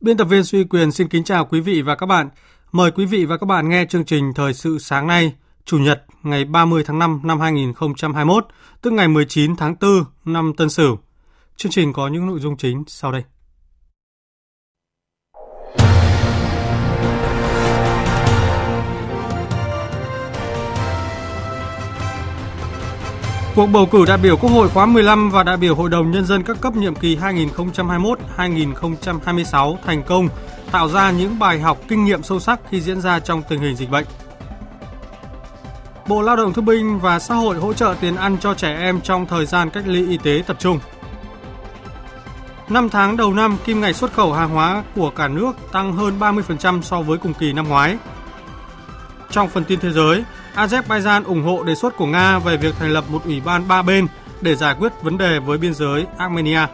Biên tập viên Suy Quyền xin kính chào quý vị và các bạn. Mời quý vị và các bạn nghe chương trình Thời sự sáng nay, Chủ nhật ngày 30 tháng 5 năm 2021, tức ngày 19 tháng 4 năm Tân Sửu. Chương trình có những nội dung chính sau đây. Cuộc bầu cử đại biểu Quốc hội khóa 15 và đại biểu Hội đồng Nhân dân các cấp nhiệm kỳ 2021-2026 thành công, tạo ra những bài học kinh nghiệm sâu sắc khi diễn ra trong tình hình dịch bệnh. Bộ Lao động Thương binh và Xã hội hỗ trợ tiền ăn cho trẻ em trong thời gian cách ly y tế tập trung. 5 tháng đầu năm, kim ngạch xuất khẩu hàng hóa của cả nước tăng hơn 30% so với cùng kỳ năm ngoái. Trong phần tin thế giới, Azerbaijan ủng hộ đề xuất của Nga về việc thành lập một ủy ban ba bên để giải quyết vấn đề với biên giới Armenia.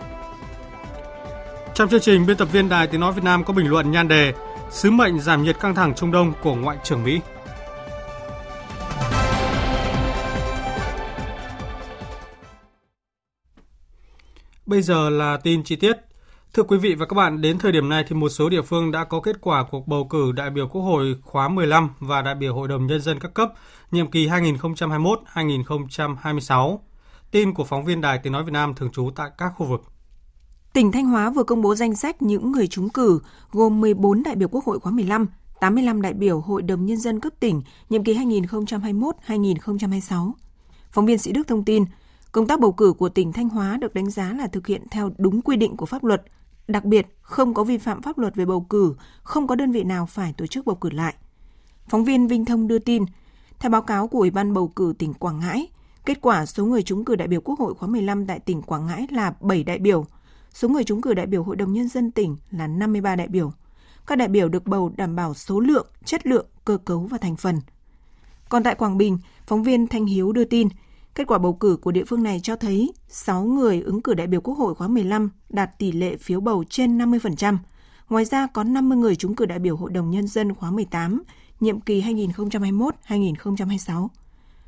Trong chương trình, biên tập viên Đài Tiếng Nói Việt Nam có bình luận nhan đề Sứ mệnh giảm nhiệt căng thẳng Trung Đông của Ngoại trưởng Mỹ. Bây giờ là tin chi tiết. Thưa quý vị và các bạn, đến thời điểm này thì một số địa phương đã có kết quả cuộc bầu cử đại biểu Quốc hội khóa 15 và đại biểu Hội đồng Nhân dân các cấp nhiệm kỳ 2021-2026. Tin của phóng viên Đài Tiếng Nói Việt Nam thường trú tại các khu vực. Tỉnh Thanh Hóa vừa công bố danh sách những người trúng cử gồm 14 đại biểu Quốc hội khóa 15, 85 đại biểu Hội đồng Nhân dân cấp tỉnh nhiệm kỳ 2021-2026. Phóng viên Sĩ Đức thông tin, công tác bầu cử của tỉnh Thanh Hóa được đánh giá là thực hiện theo đúng quy định của pháp luật, đặc biệt không có vi phạm pháp luật về bầu cử, không có đơn vị nào phải tổ chức bầu cử lại. Phóng viên Vinh Thông đưa tin, theo báo cáo của Ủy ban bầu cử tỉnh Quảng Ngãi, kết quả số người trúng cử đại biểu Quốc hội khóa 15 tại tỉnh Quảng Ngãi là 7 đại biểu, số người trúng cử đại biểu Hội đồng Nhân dân tỉnh là 53 đại biểu. Các đại biểu được bầu đảm bảo số lượng, chất lượng, cơ cấu và thành phần. Còn tại Quảng Bình, phóng viên Thanh Hiếu đưa tin, kết quả bầu cử của địa phương này cho thấy 6 người ứng cử đại biểu Quốc hội khóa 15 đạt tỷ lệ phiếu bầu trên 50%. Ngoài ra có 50 người trúng cử đại biểu Hội đồng Nhân dân khóa 18, nhiệm kỳ 2021-2026.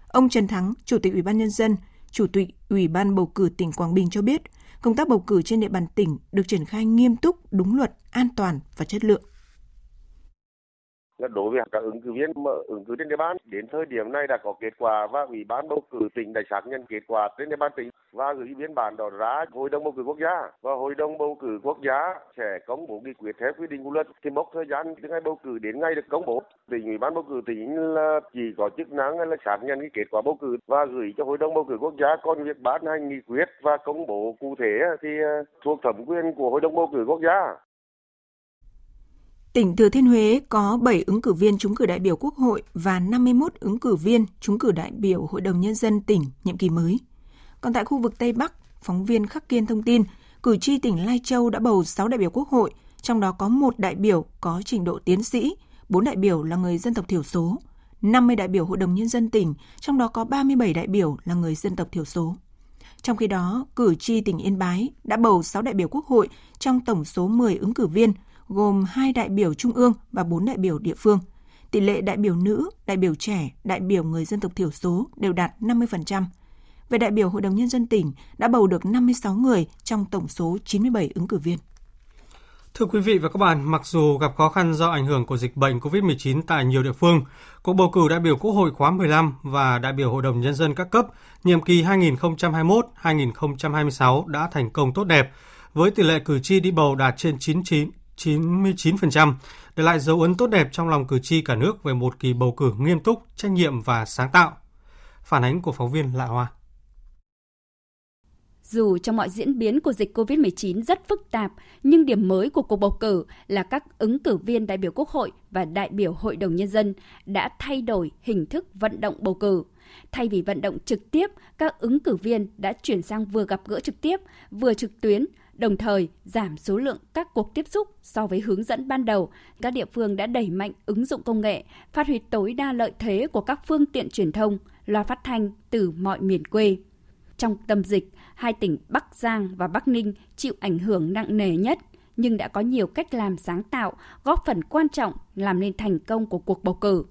Ông Trần Thắng, Chủ tịch Ủy ban Nhân dân, Chủ tịch Ủy ban bầu cử tỉnh Quảng Bình cho biết, công tác bầu cử trên địa bàn tỉnh được triển khai nghiêm túc, đúng luật, an toàn và chất lượng đối với các ứng cử viên mà ứng cử trên địa bàn, đến thời điểm này đã có kết quả và ủy ban bầu cử tỉnh đã xác nhận kết quả trên địa bàn tỉnh và gửi biên bản đó ra hội đồng bầu cử quốc gia. Và hội đồng bầu cử quốc gia sẽ công bố nghị quyết theo quy định của luật. Thì mốc thời gian từ ngày bầu cử đến ngày được công bố, tỉnh ủy ban bầu cử tỉnh là chỉ có chức năng là xác nhận cái kết quả bầu cử và gửi cho hội đồng bầu cử quốc gia. Còn việc ban hành nghị quyết và công bố cụ thể thì ờ, thuộc thẩm quyền của hội đồng bầu cử quốc gia. Tỉnh Thừa Thiên Huế có 7 ứng cử viên trúng cử đại biểu Quốc hội và 51 ứng cử viên trúng cử đại biểu Hội đồng Nhân dân tỉnh nhiệm kỳ mới. Còn tại khu vực Tây Bắc, phóng viên Khắc Kiên thông tin, cử tri tỉnh Lai Châu đã bầu 6 đại biểu Quốc hội, trong đó có một đại biểu có trình độ tiến sĩ, 4 đại biểu là người dân tộc thiểu số, 50 đại biểu Hội đồng Nhân dân tỉnh, trong đó có 37 đại biểu là người dân tộc thiểu số. Trong khi đó, cử tri tỉnh Yên Bái đã bầu 6 đại biểu Quốc hội trong tổng số 10 ứng cử viên – gồm hai đại biểu trung ương và bốn đại biểu địa phương. Tỷ lệ đại biểu nữ, đại biểu trẻ, đại biểu người dân tộc thiểu số đều đạt 50%. Về đại biểu Hội đồng Nhân dân tỉnh đã bầu được 56 người trong tổng số 97 ứng cử viên. Thưa quý vị và các bạn, mặc dù gặp khó khăn do ảnh hưởng của dịch bệnh COVID-19 tại nhiều địa phương, cuộc bầu cử đại biểu Quốc hội khóa 15 và đại biểu Hội đồng Nhân dân các cấp nhiệm kỳ 2021-2026 đã thành công tốt đẹp, với tỷ lệ cử tri đi bầu đạt trên 99, 99%, để lại dấu ấn tốt đẹp trong lòng cử tri cả nước về một kỳ bầu cử nghiêm túc, trách nhiệm và sáng tạo. Phản ánh của phóng viên Lạ Hoa. Dù trong mọi diễn biến của dịch COVID-19 rất phức tạp, nhưng điểm mới của cuộc bầu cử là các ứng cử viên đại biểu Quốc hội và đại biểu Hội đồng Nhân dân đã thay đổi hình thức vận động bầu cử. Thay vì vận động trực tiếp, các ứng cử viên đã chuyển sang vừa gặp gỡ trực tiếp, vừa trực tuyến, đồng thời giảm số lượng các cuộc tiếp xúc so với hướng dẫn ban đầu. Các địa phương đã đẩy mạnh ứng dụng công nghệ, phát huy tối đa lợi thế của các phương tiện truyền thông, loa phát thanh từ mọi miền quê. Trong tâm dịch, hai tỉnh Bắc Giang và Bắc Ninh chịu ảnh hưởng nặng nề nhất, nhưng đã có nhiều cách làm sáng tạo, góp phần quan trọng làm nên thành công của cuộc bầu cử.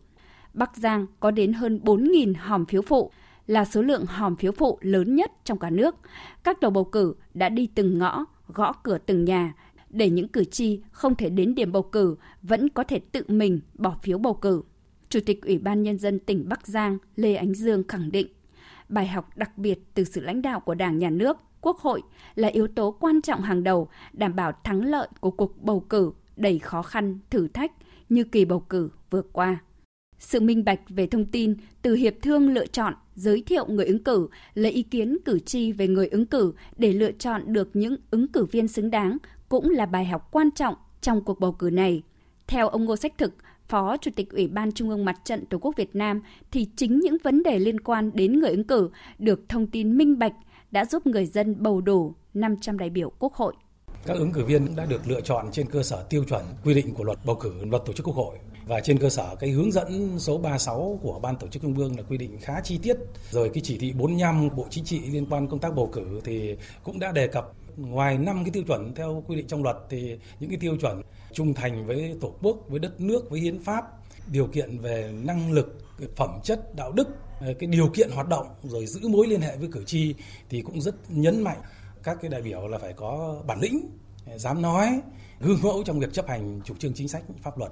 Bắc Giang có đến hơn 4.000 hòm phiếu phụ, là số lượng hòm phiếu phụ lớn nhất trong cả nước. Các tổ bầu cử đã đi từng ngõ, gõ cửa từng nhà, để những cử tri không thể đến điểm bầu cử vẫn có thể tự mình bỏ phiếu bầu cử. Chủ tịch Ủy ban Nhân dân tỉnh Bắc Giang Lê Ánh Dương khẳng định, bài học đặc biệt từ sự lãnh đạo của Đảng, Nhà nước, Quốc hội là yếu tố quan trọng hàng đầu đảm bảo thắng lợi của cuộc bầu cử đầy khó khăn, thử thách như kỳ bầu cử vừa qua. Sự minh bạch về thông tin từ hiệp thương lựa chọn, giới thiệu người ứng cử, lấy ý kiến cử tri về người ứng cử để lựa chọn được những ứng cử viên xứng đáng cũng là bài học quan trọng trong cuộc bầu cử này. Theo ông Ngô Sách Thực, Phó Chủ tịch Ủy ban Trung ương Mặt trận Tổ quốc Việt Nam thì chính những vấn đề liên quan đến người ứng cử được thông tin minh bạch đã giúp người dân bầu đủ 500 đại biểu Quốc hội. Các ứng cử viên đã được lựa chọn trên cơ sở tiêu chuẩn quy định của luật bầu cử, luật tổ chức Quốc hội và trên cơ sở cái hướng dẫn số 36 của ban tổ chức trung ương là quy định khá chi tiết. Rồi cái chỉ thị 45 bộ chính trị liên quan công tác bầu cử thì cũng đã đề cập. Ngoài năm cái tiêu chuẩn theo quy định trong luật thì những cái tiêu chuẩn trung thành với tổ quốc, với đất nước, với hiến pháp, điều kiện về năng lực, phẩm chất, đạo đức, cái điều kiện hoạt động, rồi giữ mối liên hệ với cử tri thì cũng rất nhấn mạnh. Các cái đại biểu là phải có bản lĩnh, dám nói, gương mẫu trong việc chấp hành chủ trương chính sách pháp luật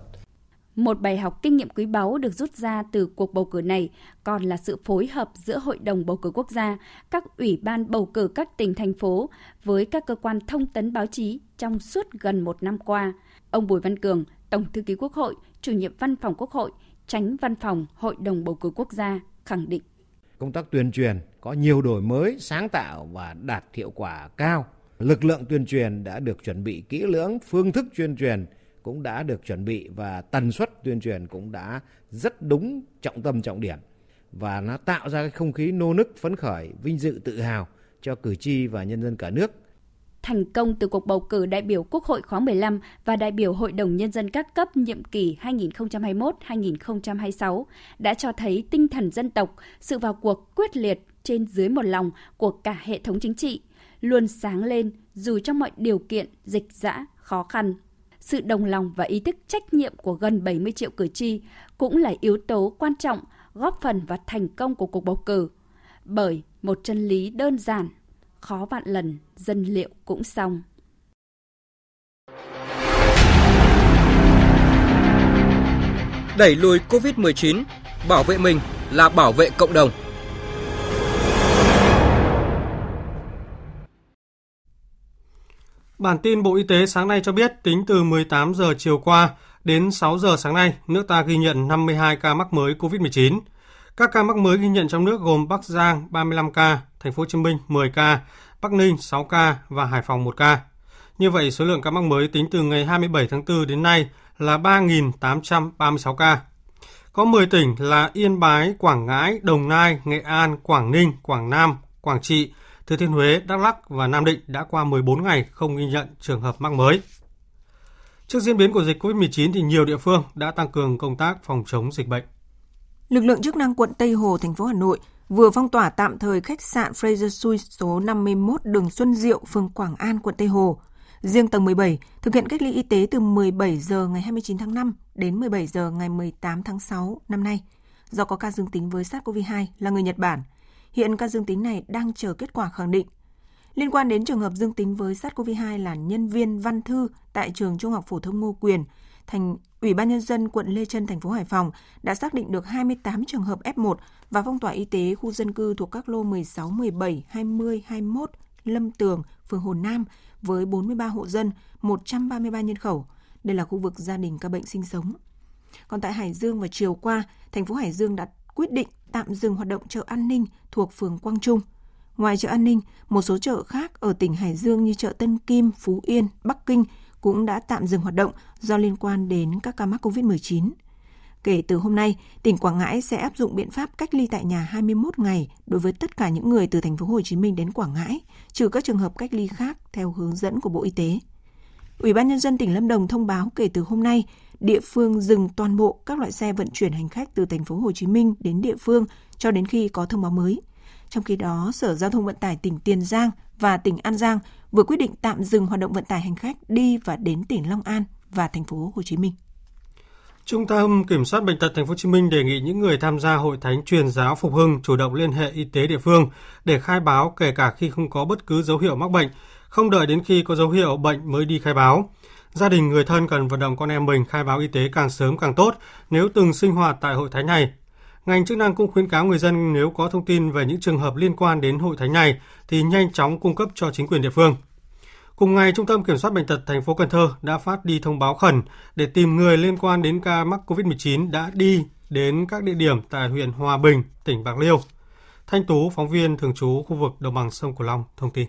một bài học kinh nghiệm quý báu được rút ra từ cuộc bầu cử này còn là sự phối hợp giữa Hội đồng Bầu cử Quốc gia, các ủy ban bầu cử các tỉnh, thành phố với các cơ quan thông tấn báo chí trong suốt gần một năm qua. Ông Bùi Văn Cường, Tổng thư ký Quốc hội, chủ nhiệm văn phòng Quốc hội, tránh văn phòng Hội đồng Bầu cử Quốc gia khẳng định. Công tác tuyên truyền có nhiều đổi mới, sáng tạo và đạt hiệu quả cao. Lực lượng tuyên truyền đã được chuẩn bị kỹ lưỡng, phương thức tuyên truyền cũng đã được chuẩn bị và tần suất tuyên truyền cũng đã rất đúng trọng tâm trọng điểm và nó tạo ra cái không khí nô nức phấn khởi, vinh dự tự hào cho cử tri và nhân dân cả nước. Thành công từ cuộc bầu cử đại biểu Quốc hội khóa 15 và đại biểu Hội đồng Nhân dân các cấp nhiệm kỳ 2021-2026 đã cho thấy tinh thần dân tộc, sự vào cuộc quyết liệt trên dưới một lòng của cả hệ thống chính trị, luôn sáng lên dù trong mọi điều kiện dịch dã, khó khăn sự đồng lòng và ý thức trách nhiệm của gần 70 triệu cử tri cũng là yếu tố quan trọng góp phần vào thành công của cuộc bầu cử. Bởi một chân lý đơn giản, khó vạn lần, dân liệu cũng xong. Đẩy lùi COVID-19, bảo vệ mình là bảo vệ cộng đồng. Bản tin Bộ Y tế sáng nay cho biết tính từ 18 giờ chiều qua đến 6 giờ sáng nay, nước ta ghi nhận 52 ca mắc mới COVID-19. Các ca mắc mới ghi nhận trong nước gồm Bắc Giang 35 ca, Thành phố Hồ Chí Minh 10 ca, Bắc Ninh 6 ca và Hải Phòng 1 ca. Như vậy, số lượng ca mắc mới tính từ ngày 27 tháng 4 đến nay là 3.836 ca. Có 10 tỉnh là Yên Bái, Quảng Ngãi, Đồng Nai, Nghệ An, Quảng Ninh, Quảng Nam, Quảng Trị, Thừa Thiên Huế, Đắk Lắk và Nam Định đã qua 14 ngày không ghi nhận trường hợp mắc mới. Trước diễn biến của dịch COVID-19 thì nhiều địa phương đã tăng cường công tác phòng chống dịch bệnh. Lực lượng chức năng quận Tây Hồ, thành phố Hà Nội vừa phong tỏa tạm thời khách sạn Fraser Suite số 51 đường Xuân Diệu, phường Quảng An, quận Tây Hồ. Riêng tầng 17 thực hiện cách ly y tế từ 17 giờ ngày 29 tháng 5 đến 17 giờ ngày 18 tháng 6 năm nay. Do có ca dương tính với SARS-CoV-2 là người Nhật Bản, Hiện ca dương tính này đang chờ kết quả khẳng định. Liên quan đến trường hợp dương tính với SARS-CoV-2 là nhân viên văn thư tại trường Trung học phổ thông Ngô Quyền, thành Ủy ban nhân dân quận Lê Trân thành phố Hải Phòng đã xác định được 28 trường hợp F1 và phong tỏa y tế khu dân cư thuộc các lô 16, 17, 20, 21, Lâm Tường, phường Hồ Nam với 43 hộ dân, 133 nhân khẩu. Đây là khu vực gia đình ca bệnh sinh sống. Còn tại Hải Dương vào chiều qua, thành phố Hải Dương đã quyết định tạm dừng hoạt động chợ an ninh thuộc phường Quang Trung. Ngoài chợ An Ninh, một số chợ khác ở tỉnh Hải Dương như chợ Tân Kim, Phú Yên, Bắc Kinh cũng đã tạm dừng hoạt động do liên quan đến các ca mắc COVID-19. Kể từ hôm nay, tỉnh Quảng Ngãi sẽ áp dụng biện pháp cách ly tại nhà 21 ngày đối với tất cả những người từ thành phố Hồ Chí Minh đến Quảng Ngãi, trừ các trường hợp cách ly khác theo hướng dẫn của Bộ Y tế. Ủy ban nhân dân tỉnh Lâm Đồng thông báo kể từ hôm nay, địa phương dừng toàn bộ các loại xe vận chuyển hành khách từ thành phố Hồ Chí Minh đến địa phương cho đến khi có thông báo mới. Trong khi đó, Sở Giao thông Vận tải tỉnh Tiền Giang và tỉnh An Giang vừa quyết định tạm dừng hoạt động vận tải hành khách đi và đến tỉnh Long An và thành phố Hồ Chí Minh. Trung tâm Kiểm soát bệnh tật Thành phố Hồ Chí Minh đề nghị những người tham gia hội thánh truyền giáo Phục Hưng chủ động liên hệ y tế địa phương để khai báo kể cả khi không có bất cứ dấu hiệu mắc bệnh, không đợi đến khi có dấu hiệu bệnh mới đi khai báo. Gia đình người thân cần vận động con em mình khai báo y tế càng sớm càng tốt nếu từng sinh hoạt tại hội thánh này. Ngành chức năng cũng khuyến cáo người dân nếu có thông tin về những trường hợp liên quan đến hội thánh này thì nhanh chóng cung cấp cho chính quyền địa phương. Cùng ngày, Trung tâm Kiểm soát Bệnh tật thành phố Cần Thơ đã phát đi thông báo khẩn để tìm người liên quan đến ca mắc COVID-19 đã đi đến các địa điểm tại huyện Hòa Bình, tỉnh Bạc Liêu. Thanh Tú, phóng viên thường trú khu vực đồng bằng sông Cửu Long, thông tin.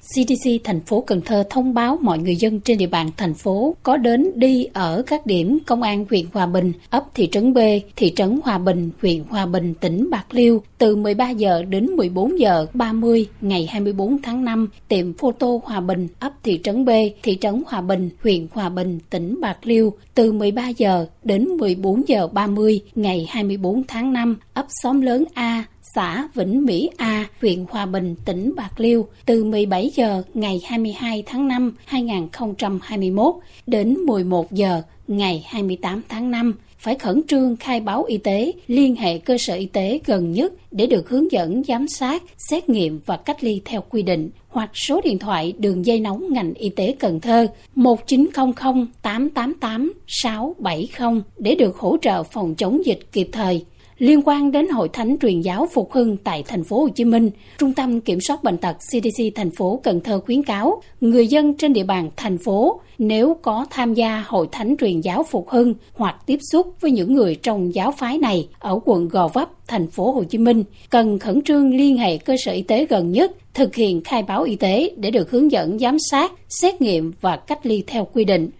CDC thành phố Cần Thơ thông báo mọi người dân trên địa bàn thành phố có đến đi ở các điểm công an huyện Hòa Bình, ấp thị trấn B, thị trấn Hòa Bình, huyện Hòa Bình, tỉnh Bạc Liêu từ 13 giờ đến 14 giờ 30 ngày 24 tháng 5, tiệm photo Hòa Bình, ấp thị trấn B, thị trấn Hòa Bình, huyện Hòa Bình, tỉnh Bạc Liêu từ 13 giờ đến 14 giờ 30 ngày 24 tháng 5, ấp xóm lớn A, xã Vĩnh Mỹ A, huyện Hòa Bình, tỉnh Bạc Liêu từ 17 giờ ngày 22 tháng 5 2021 đến 11 giờ ngày 28 tháng 5 phải khẩn trương khai báo y tế, liên hệ cơ sở y tế gần nhất để được hướng dẫn giám sát, xét nghiệm và cách ly theo quy định hoặc số điện thoại đường dây nóng ngành y tế Cần Thơ 1900 888 670 để được hỗ trợ phòng chống dịch kịp thời liên quan đến Hội Thánh truyền giáo Phục Hưng tại thành phố Hồ Chí Minh, Trung tâm Kiểm soát bệnh tật CDC thành phố Cần Thơ khuyến cáo người dân trên địa bàn thành phố nếu có tham gia Hội Thánh truyền giáo Phục Hưng hoặc tiếp xúc với những người trong giáo phái này ở quận Gò Vấp, thành phố Hồ Chí Minh cần khẩn trương liên hệ cơ sở y tế gần nhất, thực hiện khai báo y tế để được hướng dẫn giám sát, xét nghiệm và cách ly theo quy định.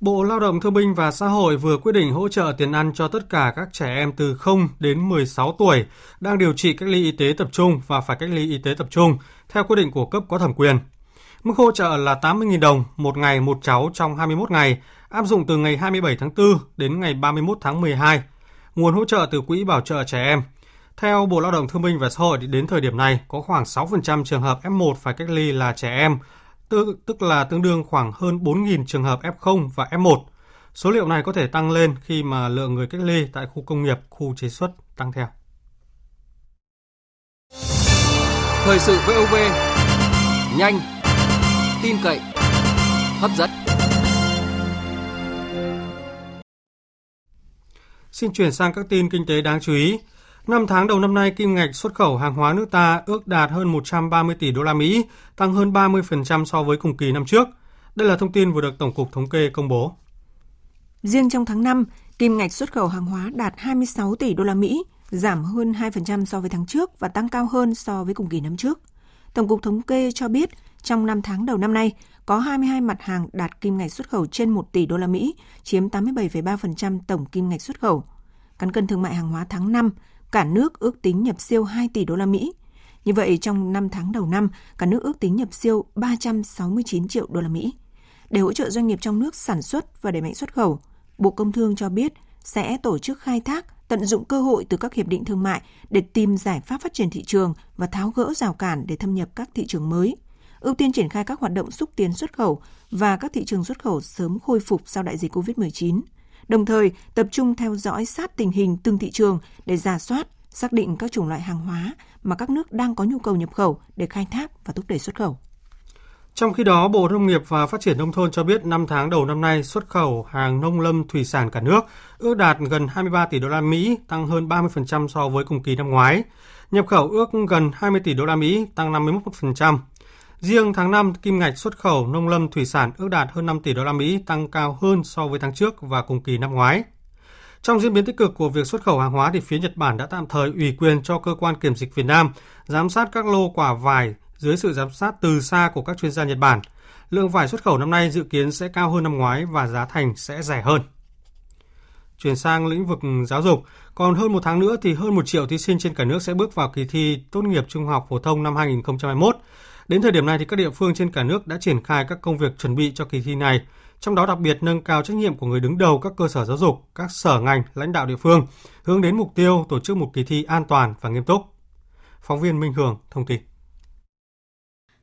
Bộ Lao động Thương binh và Xã hội vừa quyết định hỗ trợ tiền ăn cho tất cả các trẻ em từ 0 đến 16 tuổi đang điều trị cách ly y tế tập trung và phải cách ly y tế tập trung theo quyết định của cấp có thẩm quyền. Mức hỗ trợ là 80.000 đồng một ngày một cháu trong 21 ngày, áp dụng từ ngày 27 tháng 4 đến ngày 31 tháng 12. Nguồn hỗ trợ từ Quỹ Bảo trợ Trẻ Em. Theo Bộ Lao động Thương binh và Xã hội, đến thời điểm này, có khoảng 6% trường hợp F1 phải cách ly là trẻ em, tức, tức là tương đương khoảng hơn 4.000 trường hợp F0 và F1. Số liệu này có thể tăng lên khi mà lượng người cách ly tại khu công nghiệp, khu chế xuất tăng theo. Thời sự VOV, nhanh, tin cậy, hấp dẫn. Xin chuyển sang các tin kinh tế đáng chú ý. Năm tháng đầu năm nay, kim ngạch xuất khẩu hàng hóa nước ta ước đạt hơn 130 tỷ đô la Mỹ, tăng hơn 30% so với cùng kỳ năm trước. Đây là thông tin vừa được Tổng cục Thống kê công bố. Riêng trong tháng 5, kim ngạch xuất khẩu hàng hóa đạt 26 tỷ đô la Mỹ, giảm hơn 2% so với tháng trước và tăng cao hơn so với cùng kỳ năm trước. Tổng cục Thống kê cho biết, trong 5 tháng đầu năm nay, có 22 mặt hàng đạt kim ngạch xuất khẩu trên 1 tỷ đô la Mỹ, chiếm 87,3% tổng kim ngạch xuất khẩu. Cán cân thương mại hàng hóa tháng 5 cả nước ước tính nhập siêu 2 tỷ đô la Mỹ. Như vậy, trong 5 tháng đầu năm, cả nước ước tính nhập siêu 369 triệu đô la Mỹ. Để hỗ trợ doanh nghiệp trong nước sản xuất và đẩy mạnh xuất khẩu, Bộ Công Thương cho biết sẽ tổ chức khai thác, tận dụng cơ hội từ các hiệp định thương mại để tìm giải pháp phát triển thị trường và tháo gỡ rào cản để thâm nhập các thị trường mới. Ưu tiên triển khai các hoạt động xúc tiến xuất khẩu và các thị trường xuất khẩu sớm khôi phục sau đại dịch COVID-19 đồng thời tập trung theo dõi sát tình hình từng thị trường để giả soát, xác định các chủng loại hàng hóa mà các nước đang có nhu cầu nhập khẩu để khai thác và thúc đẩy xuất khẩu. Trong khi đó, Bộ Nông nghiệp và Phát triển Nông thôn cho biết 5 tháng đầu năm nay xuất khẩu hàng nông lâm thủy sản cả nước ước đạt gần 23 tỷ đô la Mỹ, tăng hơn 30% so với cùng kỳ năm ngoái. Nhập khẩu ước gần 20 tỷ đô la Mỹ, tăng 51%. Riêng tháng 5, kim ngạch xuất khẩu nông lâm thủy sản ước đạt hơn 5 tỷ đô la Mỹ, tăng cao hơn so với tháng trước và cùng kỳ năm ngoái. Trong diễn biến tích cực của việc xuất khẩu hàng hóa thì phía Nhật Bản đã tạm thời ủy quyền cho cơ quan kiểm dịch Việt Nam giám sát các lô quả vải dưới sự giám sát từ xa của các chuyên gia Nhật Bản. Lượng vải xuất khẩu năm nay dự kiến sẽ cao hơn năm ngoái và giá thành sẽ rẻ hơn. Chuyển sang lĩnh vực giáo dục, còn hơn một tháng nữa thì hơn một triệu thí sinh trên cả nước sẽ bước vào kỳ thi tốt nghiệp trung học phổ thông năm 2021. Đến thời điểm này thì các địa phương trên cả nước đã triển khai các công việc chuẩn bị cho kỳ thi này, trong đó đặc biệt nâng cao trách nhiệm của người đứng đầu các cơ sở giáo dục, các sở ngành, lãnh đạo địa phương, hướng đến mục tiêu tổ chức một kỳ thi an toàn và nghiêm túc. Phóng viên Minh Hường thông tin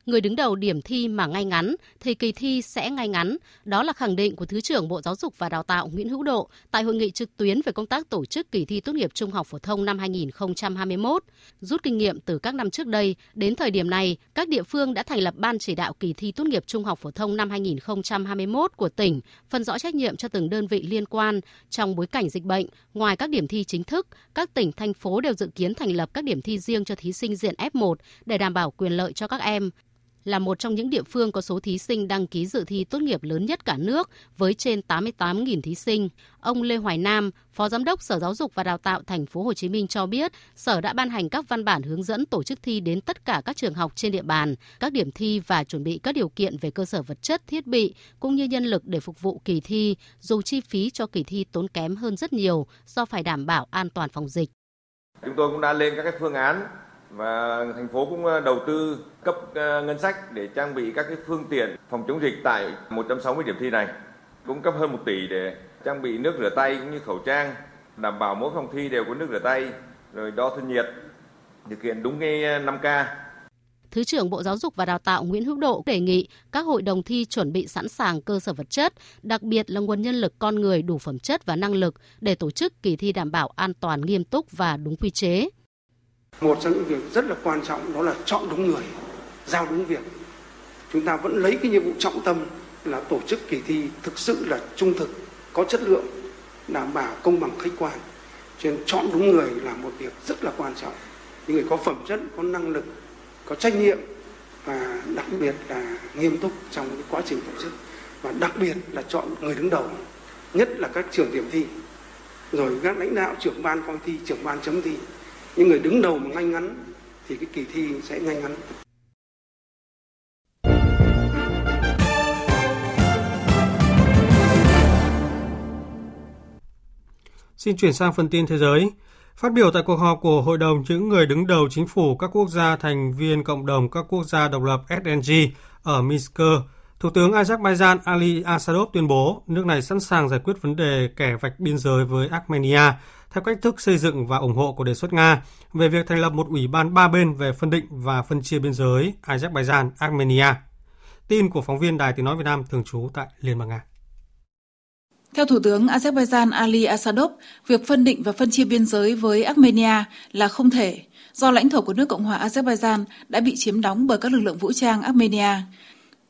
người đứng đầu điểm thi mà ngay ngắn thì kỳ thi sẽ ngay ngắn. Đó là khẳng định của Thứ trưởng Bộ Giáo dục và Đào tạo Nguyễn Hữu Độ tại hội nghị trực tuyến về công tác tổ chức kỳ thi tốt nghiệp trung học phổ thông năm 2021. Rút kinh nghiệm từ các năm trước đây, đến thời điểm này, các địa phương đã thành lập ban chỉ đạo kỳ thi tốt nghiệp trung học phổ thông năm 2021 của tỉnh, phân rõ trách nhiệm cho từng đơn vị liên quan trong bối cảnh dịch bệnh. Ngoài các điểm thi chính thức, các tỉnh thành phố đều dự kiến thành lập các điểm thi riêng cho thí sinh diện F1 để đảm bảo quyền lợi cho các em là một trong những địa phương có số thí sinh đăng ký dự thi tốt nghiệp lớn nhất cả nước với trên 88.000 thí sinh. Ông Lê Hoài Nam, Phó Giám đốc Sở Giáo dục và Đào tạo Thành phố Hồ Chí Minh cho biết, Sở đã ban hành các văn bản hướng dẫn tổ chức thi đến tất cả các trường học trên địa bàn, các điểm thi và chuẩn bị các điều kiện về cơ sở vật chất, thiết bị cũng như nhân lực để phục vụ kỳ thi, dù chi phí cho kỳ thi tốn kém hơn rất nhiều do phải đảm bảo an toàn phòng dịch. Chúng tôi cũng đã lên các cái phương án và thành phố cũng ờ, đầu tư cấp ờ, ngân sách để trang bị các cái phương tiện phòng chống dịch tại 160 điểm thi này, cũng cấp hơn 1 tỷ để trang bị nước rửa tay cũng như khẩu trang, đảm bảo mỗi phòng thi đều có nước rửa tay, rồi đo thân nhiệt, thực hiện đúng cái ờ, 5K. Thứ trưởng Bộ Giáo dục và Đào tạo Nguyễn Hữu Độ đề nghị các hội đồng thi chuẩn bị sẵn sàng cơ sở vật chất, đặc biệt là nguồn nhân lực con người đủ phẩm chất và năng lực để tổ chức kỳ thi đảm bảo an toàn nghiêm túc và đúng quy chế. Một trong những việc rất là quan trọng đó là chọn đúng người, giao đúng việc. Chúng ta vẫn lấy cái nhiệm vụ trọng tâm là tổ chức kỳ thi thực sự là trung thực, có chất lượng, đảm bảo công bằng khách quan. Cho nên chọn đúng người là một việc rất là quan trọng. Những người có phẩm chất, có năng lực, có trách nhiệm và đặc biệt là nghiêm túc trong cái quá trình tổ chức và đặc biệt là chọn người đứng đầu nhất là các trưởng điểm thi rồi các lãnh đạo trưởng ban coi thi trưởng ban chấm thi những người đứng đầu mà ngay ngắn thì cái kỳ thi sẽ ngay ngắn Xin chuyển sang phần tin thế giới. Phát biểu tại cuộc họp của Hội đồng những người đứng đầu chính phủ các quốc gia thành viên cộng đồng các quốc gia độc lập SNG ở Minsk, Thủ tướng Azerbaijan Ali Asadov tuyên bố nước này sẵn sàng giải quyết vấn đề kẻ vạch biên giới với Armenia theo cách thức xây dựng và ủng hộ của đề xuất Nga về việc thành lập một ủy ban ba bên về phân định và phân chia biên giới Azerbaijan-Armenia. Tin của phóng viên Đài Tiếng Nói Việt Nam thường trú tại Liên bang Nga. Theo Thủ tướng Azerbaijan Ali Asadov, việc phân định và phân chia biên giới với Armenia là không thể do lãnh thổ của nước Cộng hòa Azerbaijan đã bị chiếm đóng bởi các lực lượng vũ trang Armenia.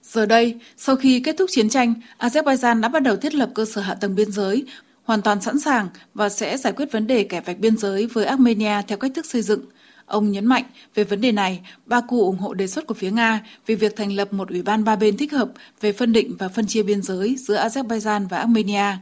Giờ đây, sau khi kết thúc chiến tranh, Azerbaijan đã bắt đầu thiết lập cơ sở hạ tầng biên giới hoàn toàn sẵn sàng và sẽ giải quyết vấn đề kẻ vạch biên giới với Armenia theo cách thức xây dựng. Ông nhấn mạnh về vấn đề này, Baku ủng hộ đề xuất của phía Nga về việc thành lập một ủy ban ba bên thích hợp về phân định và phân chia biên giới giữa Azerbaijan và Armenia.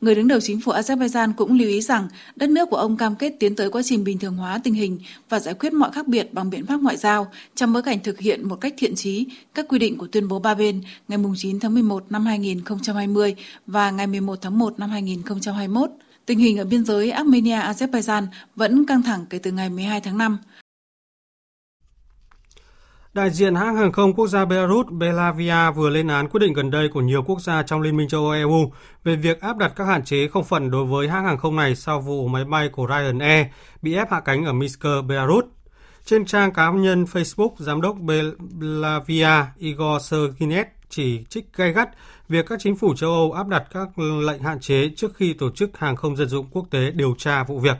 Người đứng đầu chính phủ Azerbaijan cũng lưu ý rằng đất nước của ông cam kết tiến tới quá trình bình thường hóa tình hình và giải quyết mọi khác biệt bằng biện pháp ngoại giao trong bối cảnh thực hiện một cách thiện trí các quy định của tuyên bố ba bên ngày 9 tháng 11 năm 2020 và ngày 11 tháng 1 năm 2021. Tình hình ở biên giới Armenia-Azerbaijan vẫn căng thẳng kể từ ngày 12 tháng 5. Đại diện hãng hàng không quốc gia Belarus Belavia vừa lên án quyết định gần đây của nhiều quốc gia trong Liên minh châu Âu EU về việc áp đặt các hạn chế không phận đối với hãng hàng không này sau vụ máy bay của Ryanair bị ép hạ cánh ở Minsk, Belarus. Trên trang cá nhân Facebook, giám đốc Belavia Igor Serginet chỉ trích gay gắt việc các chính phủ châu Âu áp đặt các lệnh hạn chế trước khi tổ chức hàng không dân dụng quốc tế điều tra vụ việc.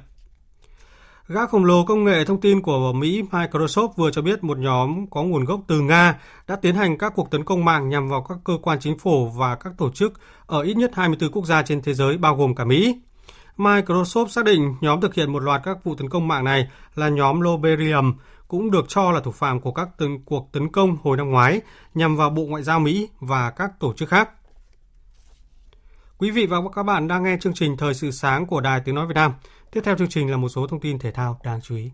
Gã khổng lồ công nghệ thông tin của Mỹ Microsoft vừa cho biết một nhóm có nguồn gốc từ Nga đã tiến hành các cuộc tấn công mạng nhằm vào các cơ quan chính phủ và các tổ chức ở ít nhất 24 quốc gia trên thế giới bao gồm cả Mỹ. Microsoft xác định nhóm thực hiện một loạt các vụ tấn công mạng này là nhóm Loberium, cũng được cho là thủ phạm của các tấn, cuộc tấn công hồi năm ngoái nhằm vào Bộ Ngoại giao Mỹ và các tổ chức khác. Quý vị và các bạn đang nghe chương trình Thời sự sáng của Đài Tiếng Nói Việt Nam. Tiếp theo chương trình là một số thông tin thể thao đáng chú ý.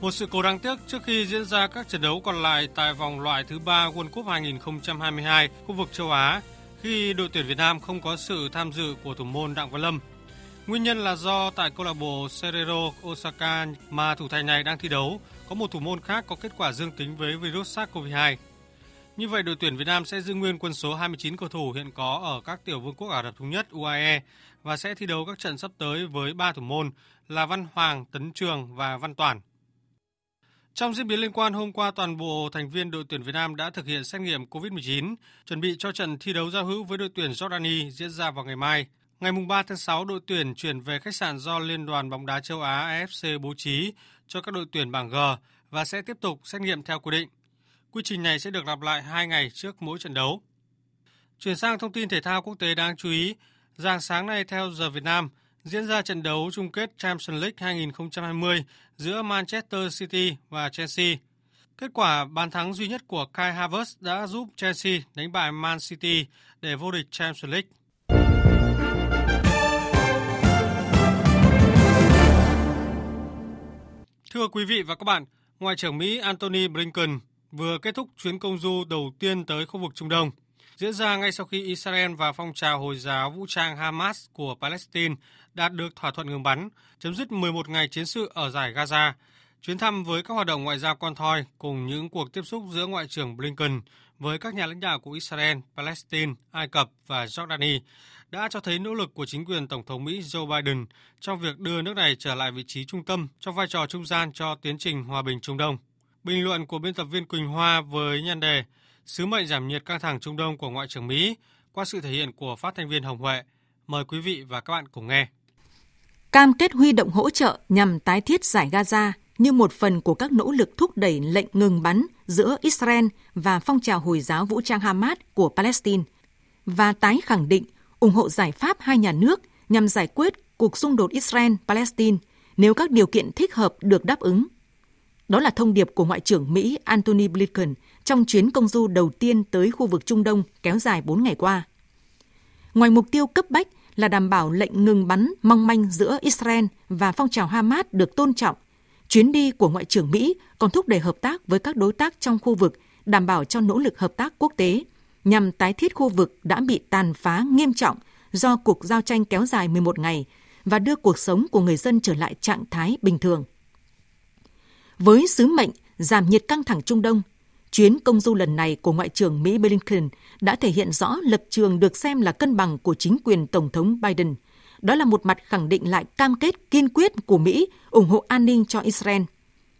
Một sự cố đáng tiếc trước khi diễn ra các trận đấu còn lại tại vòng loại thứ ba World Cup 2022 khu vực châu Á, khi đội tuyển Việt Nam không có sự tham dự của thủ môn Đặng Văn Lâm. Nguyên nhân là do tại câu lạc bộ Serero Osaka mà thủ thành này đang thi đấu có một thủ môn khác có kết quả dương tính với virus SARS-CoV-2. Như vậy, đội tuyển Việt Nam sẽ giữ nguyên quân số 29 cầu thủ hiện có ở các tiểu vương quốc Ả Rập Thống Nhất UAE và sẽ thi đấu các trận sắp tới với ba thủ môn là Văn Hoàng, Tấn Trường và Văn Toàn. Trong diễn biến liên quan, hôm qua toàn bộ thành viên đội tuyển Việt Nam đã thực hiện xét nghiệm COVID-19, chuẩn bị cho trận thi đấu giao hữu với đội tuyển Jordani diễn ra vào ngày mai. Ngày 3 tháng 6, đội tuyển chuyển về khách sạn do Liên đoàn bóng đá châu Á AFC bố trí cho các đội tuyển bảng G và sẽ tiếp tục xét nghiệm theo quy định. Quy trình này sẽ được lặp lại 2 ngày trước mỗi trận đấu. Chuyển sang thông tin thể thao quốc tế đáng chú ý, dạng sáng nay theo giờ Việt Nam, diễn ra trận đấu chung kết Champions League 2020 giữa Manchester City và Chelsea. Kết quả bàn thắng duy nhất của Kai Havertz đã giúp Chelsea đánh bại Man City để vô địch Champions League. Thưa quý vị và các bạn, Ngoại trưởng Mỹ Antony Blinken vừa kết thúc chuyến công du đầu tiên tới khu vực Trung Đông, diễn ra ngay sau khi Israel và phong trào Hồi giáo vũ trang Hamas của Palestine đạt được thỏa thuận ngừng bắn, chấm dứt 11 ngày chiến sự ở giải Gaza. Chuyến thăm với các hoạt động ngoại giao con thoi cùng những cuộc tiếp xúc giữa Ngoại trưởng Blinken với các nhà lãnh đạo của Israel, Palestine, Ai Cập và Jordani đã cho thấy nỗ lực của chính quyền Tổng thống Mỹ Joe Biden trong việc đưa nước này trở lại vị trí trung tâm trong vai trò trung gian cho tiến trình hòa bình Trung Đông. Bình luận của biên tập viên Quỳnh Hoa với nhan đề Sứ mệnh giảm nhiệt căng thẳng Trung Đông của Ngoại trưởng Mỹ qua sự thể hiện của phát thanh viên Hồng Huệ. Mời quý vị và các bạn cùng nghe. Cam kết huy động hỗ trợ nhằm tái thiết giải Gaza như một phần của các nỗ lực thúc đẩy lệnh ngừng bắn giữa Israel và phong trào Hồi giáo vũ trang Hamas của Palestine và tái khẳng định ủng hộ giải pháp hai nhà nước nhằm giải quyết cuộc xung đột Israel-Palestine nếu các điều kiện thích hợp được đáp ứng. Đó là thông điệp của Ngoại trưởng Mỹ Antony Blinken trong chuyến công du đầu tiên tới khu vực Trung Đông kéo dài 4 ngày qua. Ngoài mục tiêu cấp bách là đảm bảo lệnh ngừng bắn mong manh giữa Israel và phong trào Hamas được tôn trọng, chuyến đi của Ngoại trưởng Mỹ còn thúc đẩy hợp tác với các đối tác trong khu vực, đảm bảo cho nỗ lực hợp tác quốc tế nhằm tái thiết khu vực đã bị tàn phá nghiêm trọng do cuộc giao tranh kéo dài 11 ngày và đưa cuộc sống của người dân trở lại trạng thái bình thường. Với sứ mệnh giảm nhiệt căng thẳng Trung Đông, chuyến công du lần này của Ngoại trưởng Mỹ Blinken đã thể hiện rõ lập trường được xem là cân bằng của chính quyền Tổng thống Biden. Đó là một mặt khẳng định lại cam kết kiên quyết của Mỹ ủng hộ an ninh cho Israel.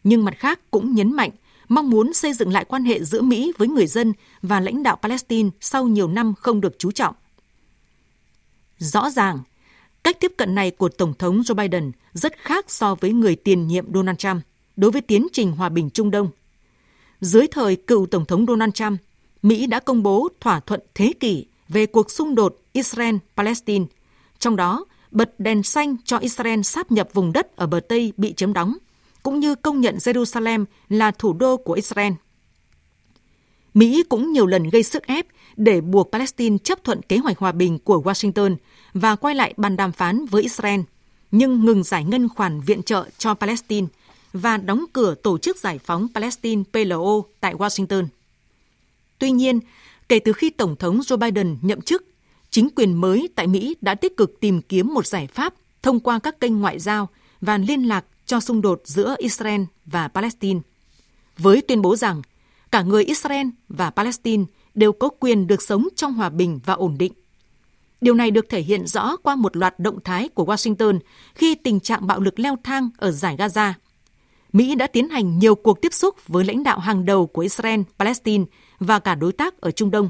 Nhưng mặt khác cũng nhấn mạnh mong muốn xây dựng lại quan hệ giữa Mỹ với người dân và lãnh đạo Palestine sau nhiều năm không được chú trọng. Rõ ràng, cách tiếp cận này của Tổng thống Joe Biden rất khác so với người tiền nhiệm Donald Trump đối với tiến trình hòa bình Trung Đông. Dưới thời cựu Tổng thống Donald Trump, Mỹ đã công bố thỏa thuận thế kỷ về cuộc xung đột Israel-Palestine, trong đó bật đèn xanh cho Israel sáp nhập vùng đất ở bờ Tây bị chiếm đóng – cũng như công nhận Jerusalem là thủ đô của Israel. Mỹ cũng nhiều lần gây sức ép để buộc Palestine chấp thuận kế hoạch hòa bình của Washington và quay lại bàn đàm phán với Israel, nhưng ngừng giải ngân khoản viện trợ cho Palestine và đóng cửa Tổ chức Giải phóng Palestine PLO tại Washington. Tuy nhiên, kể từ khi Tổng thống Joe Biden nhậm chức, chính quyền mới tại Mỹ đã tích cực tìm kiếm một giải pháp thông qua các kênh ngoại giao và liên lạc cho xung đột giữa Israel và Palestine, với tuyên bố rằng cả người Israel và Palestine đều có quyền được sống trong hòa bình và ổn định. Điều này được thể hiện rõ qua một loạt động thái của Washington khi tình trạng bạo lực leo thang ở giải Gaza. Mỹ đã tiến hành nhiều cuộc tiếp xúc với lãnh đạo hàng đầu của Israel, Palestine và cả đối tác ở Trung Đông,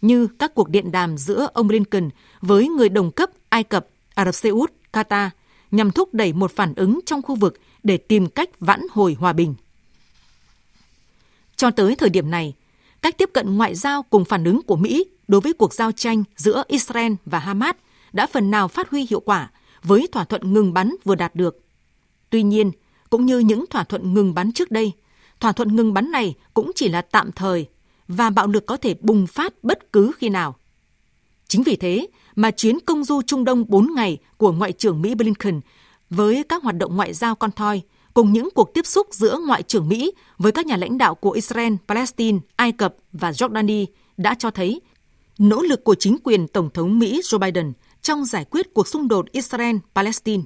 như các cuộc điện đàm giữa ông Blinken với người đồng cấp Ai Cập, Ả Rập Xê Út, Qatar nhằm thúc đẩy một phản ứng trong khu vực để tìm cách vãn hồi hòa bình. Cho tới thời điểm này, cách tiếp cận ngoại giao cùng phản ứng của Mỹ đối với cuộc giao tranh giữa Israel và Hamas đã phần nào phát huy hiệu quả với thỏa thuận ngừng bắn vừa đạt được. Tuy nhiên, cũng như những thỏa thuận ngừng bắn trước đây, thỏa thuận ngừng bắn này cũng chỉ là tạm thời và bạo lực có thể bùng phát bất cứ khi nào. Chính vì thế mà chuyến công du Trung Đông 4 ngày của Ngoại trưởng Mỹ Blinken với các hoạt động ngoại giao con thoi cùng những cuộc tiếp xúc giữa Ngoại trưởng Mỹ với các nhà lãnh đạo của Israel, Palestine, Ai Cập và Jordani đã cho thấy nỗ lực của chính quyền Tổng thống Mỹ Joe Biden trong giải quyết cuộc xung đột Israel-Palestine.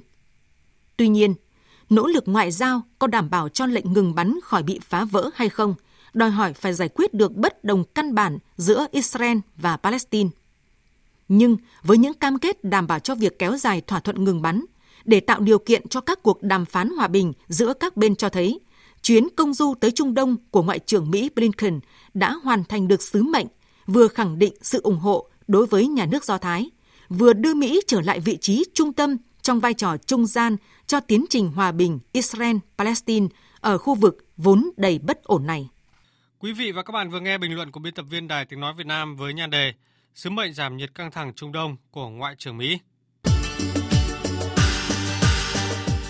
Tuy nhiên, nỗ lực ngoại giao có đảm bảo cho lệnh ngừng bắn khỏi bị phá vỡ hay không, đòi hỏi phải giải quyết được bất đồng căn bản giữa Israel và Palestine. Nhưng với những cam kết đảm bảo cho việc kéo dài thỏa thuận ngừng bắn, để tạo điều kiện cho các cuộc đàm phán hòa bình giữa các bên cho thấy, chuyến công du tới Trung Đông của Ngoại trưởng Mỹ Blinken đã hoàn thành được sứ mệnh, vừa khẳng định sự ủng hộ đối với nhà nước Do Thái, vừa đưa Mỹ trở lại vị trí trung tâm trong vai trò trung gian cho tiến trình hòa bình Israel-Palestine ở khu vực vốn đầy bất ổn này. Quý vị và các bạn vừa nghe bình luận của biên tập viên Đài Tiếng Nói Việt Nam với nhan đề Sứ mệnh giảm nhiệt căng thẳng Trung Đông của Ngoại trưởng Mỹ.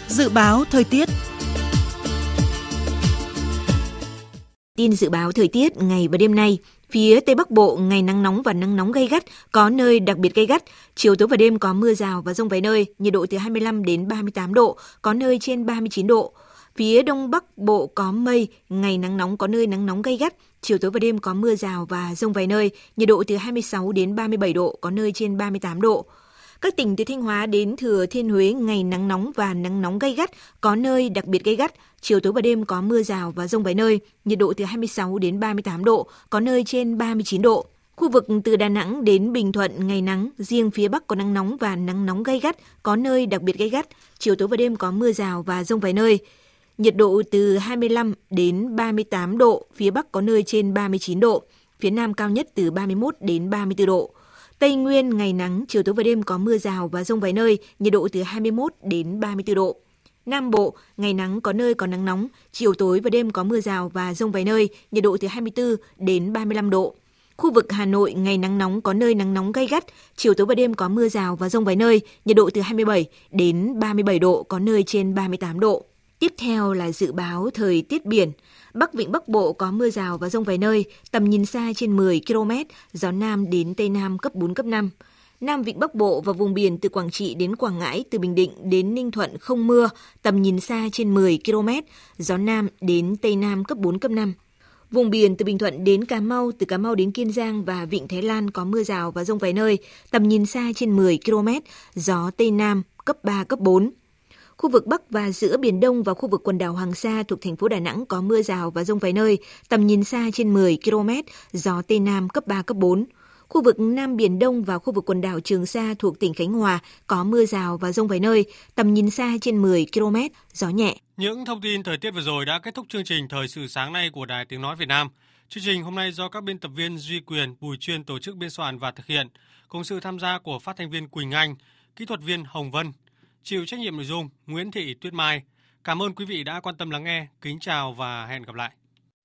Dự báo thời tiết Tin dự báo thời tiết ngày và đêm nay, phía Tây Bắc Bộ ngày nắng nóng và nắng nóng gay gắt, có nơi đặc biệt gay gắt. Chiều tối và đêm có mưa rào và rông vài nơi, nhiệt độ từ 25 đến 38 độ, có nơi trên 39 độ. Phía Đông Bắc Bộ có mây, ngày nắng nóng có nơi nắng nóng gay gắt, chiều tối và đêm có mưa rào và rông vài nơi, nhiệt độ từ 26 đến 37 độ, có nơi trên 38 độ. Các tỉnh từ Thanh Hóa đến Thừa Thiên Huế ngày nắng nóng và nắng nóng gay gắt, có nơi đặc biệt gay gắt. Chiều tối và đêm có mưa rào và rông vài nơi, nhiệt độ từ 26 đến 38 độ, có nơi trên 39 độ. Khu vực từ Đà Nẵng đến Bình Thuận ngày nắng, riêng phía Bắc có nắng nóng và nắng nóng gay gắt, có nơi đặc biệt gay gắt. Chiều tối và đêm có mưa rào và rông vài nơi. Nhiệt độ từ 25 đến 38 độ, phía Bắc có nơi trên 39 độ, phía Nam cao nhất từ 31 đến 34 độ. Tây Nguyên ngày nắng, chiều tối và đêm có mưa rào và rông vài nơi, nhiệt độ từ 21 đến 34 độ. Nam Bộ, ngày nắng có nơi có nắng nóng, chiều tối và đêm có mưa rào và rông vài nơi, nhiệt độ từ 24 đến 35 độ. Khu vực Hà Nội, ngày nắng nóng có nơi nắng nóng gay gắt, chiều tối và đêm có mưa rào và rông vài nơi, nhiệt độ từ 27 đến 37 độ, có nơi trên 38 độ. Tiếp theo là dự báo thời tiết biển. Bắc Vịnh Bắc Bộ có mưa rào và rông vài nơi, tầm nhìn xa trên 10 km, gió Nam đến Tây Nam cấp 4, cấp 5. Nam Vịnh Bắc Bộ và vùng biển từ Quảng Trị đến Quảng Ngãi, từ Bình Định đến Ninh Thuận không mưa, tầm nhìn xa trên 10 km, gió Nam đến Tây Nam cấp 4, cấp 5. Vùng biển từ Bình Thuận đến Cà Mau, từ Cà Mau đến Kiên Giang và Vịnh Thái Lan có mưa rào và rông vài nơi, tầm nhìn xa trên 10 km, gió Tây Nam cấp 3, cấp 4. Khu vực Bắc và giữa Biển Đông và khu vực quần đảo Hoàng Sa thuộc thành phố Đà Nẵng có mưa rào và rông vài nơi, tầm nhìn xa trên 10 km, gió Tây Nam cấp 3, cấp 4. Khu vực Nam Biển Đông và khu vực quần đảo Trường Sa thuộc tỉnh Khánh Hòa có mưa rào và rông vài nơi, tầm nhìn xa trên 10 km, gió nhẹ. Những thông tin thời tiết vừa rồi đã kết thúc chương trình Thời sự sáng nay của Đài Tiếng Nói Việt Nam. Chương trình hôm nay do các biên tập viên Duy Quyền, Bùi Chuyên tổ chức biên soạn và thực hiện, cùng sự tham gia của phát thanh viên Quỳnh Anh, kỹ thuật viên Hồng Vân, chịu trách nhiệm nội dung Nguyễn Thị Tuyết Mai. Cảm ơn quý vị đã quan tâm lắng nghe. Kính chào và hẹn gặp lại.